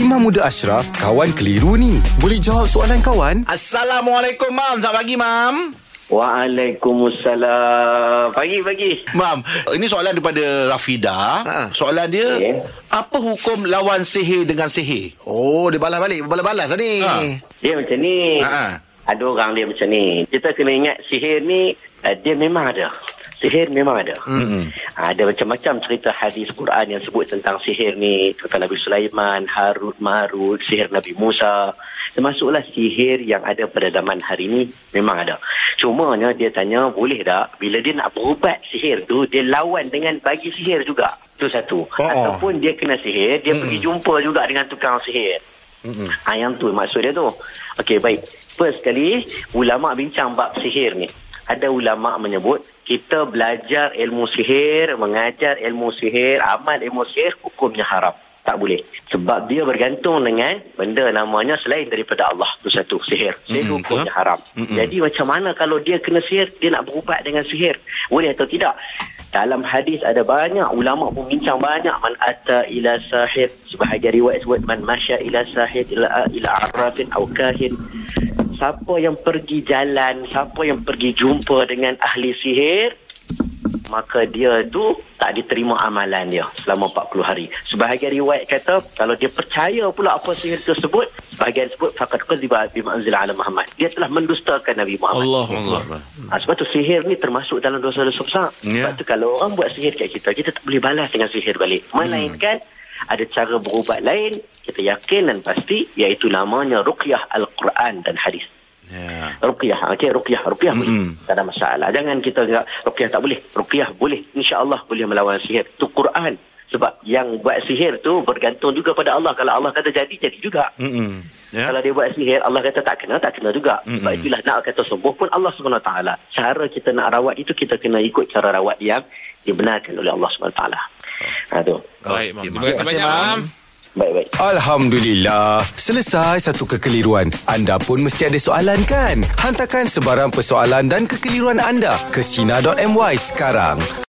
Imam Muda Ashraf, kawan keliru ni. Boleh jawab soalan kawan? Assalamualaikum, Mam. Selamat pagi, Mam. Waalaikumsalam. Pagi-pagi. Mam, ini soalan daripada Rafida. Ha. Soalan dia, Okey. apa hukum lawan sihir dengan sihir? Oh, dia balas balik. Balas-balas lah ni. Ha. Dia macam ni. Ha. Ada orang dia macam ni. Kita kena ingat sihir ni, uh, dia memang ada. Sihir memang ada. Mm-mm. Ada macam-macam cerita hadis Quran yang sebut tentang sihir ni. Tentang Nabi Sulaiman, Harut, Marut, sihir Nabi Musa. Termasuklah sihir yang ada pada zaman hari ni memang ada. Cumanya dia tanya, boleh tak bila dia nak berubat sihir tu, dia lawan dengan bagi sihir juga. Itu satu. Oh. Ataupun dia kena sihir, dia pergi jumpa juga dengan tukang sihir. Mm-mm. Ha, yang tu maksud dia tu. Okey, baik. First sekali, ulama bincang bab sihir ni. Ada ulama menyebut kita belajar ilmu sihir, mengajar ilmu sihir, amal ilmu sihir, hukumnya haram. Tak boleh. Sebab dia bergantung dengan benda namanya selain daripada Allah. Itu satu, sihir. Sihir Mm-mm, hukumnya haram. Mm-mm. Jadi macam mana kalau dia kena sihir, dia nak berubat dengan sihir? Boleh atau tidak? Dalam hadis ada banyak ulama membincang banyak man ata ila sahir sebahagian riwayat sebut man masya ila sahir ila ila arrafin aw kahin siapa yang pergi jalan siapa yang pergi jumpa dengan ahli sihir maka dia tu tak diterima amalan dia selama 40 hari. Sebahagian riwayat kata kalau dia percaya pula apa sihir tersebut, sebahagian sebut faqad qadziba bima anzila ala Muhammad. Dia telah mendustakan Nabi Muhammad. Allah Allah. Ha, sebab tu sihir ni termasuk dalam dosa-dosa besar. Ya. Sebab tu kalau orang buat sihir kat kita, kita tak boleh balas dengan sihir balik. Melainkan ada cara berubat lain, kita yakin dan pasti, iaitu namanya ruqyah Al-Quran dan hadis. Ya. Ruqyah, okey, ruqyah, ruqyah boleh. Mm-mm. Tak ada masalah. Jangan kita ingat ruqyah tak boleh. Ruqyah boleh. InsyaAllah boleh melawan sihir. Itu Quran. Sebab yang buat sihir tu bergantung juga pada Allah. Kalau Allah kata jadi, jadi juga. Mm-mm. Ya. Kalau dia buat sihir, Allah kata tak kena, tak kena juga. Mm-mm. Sebab itulah nak kata sembuh pun Allah SWT. Cara kita nak rawat itu, kita kena ikut cara rawat yang dibenarkan oleh Allah SWT. Ha, tu. Baik, Mam. Terima kasih banyak, Mam. Baik-baik. Alhamdulillah. Selesai satu kekeliruan. Anda pun mesti ada soalan kan? Hantarkan sebarang persoalan dan kekeliruan anda ke Sina.my sekarang.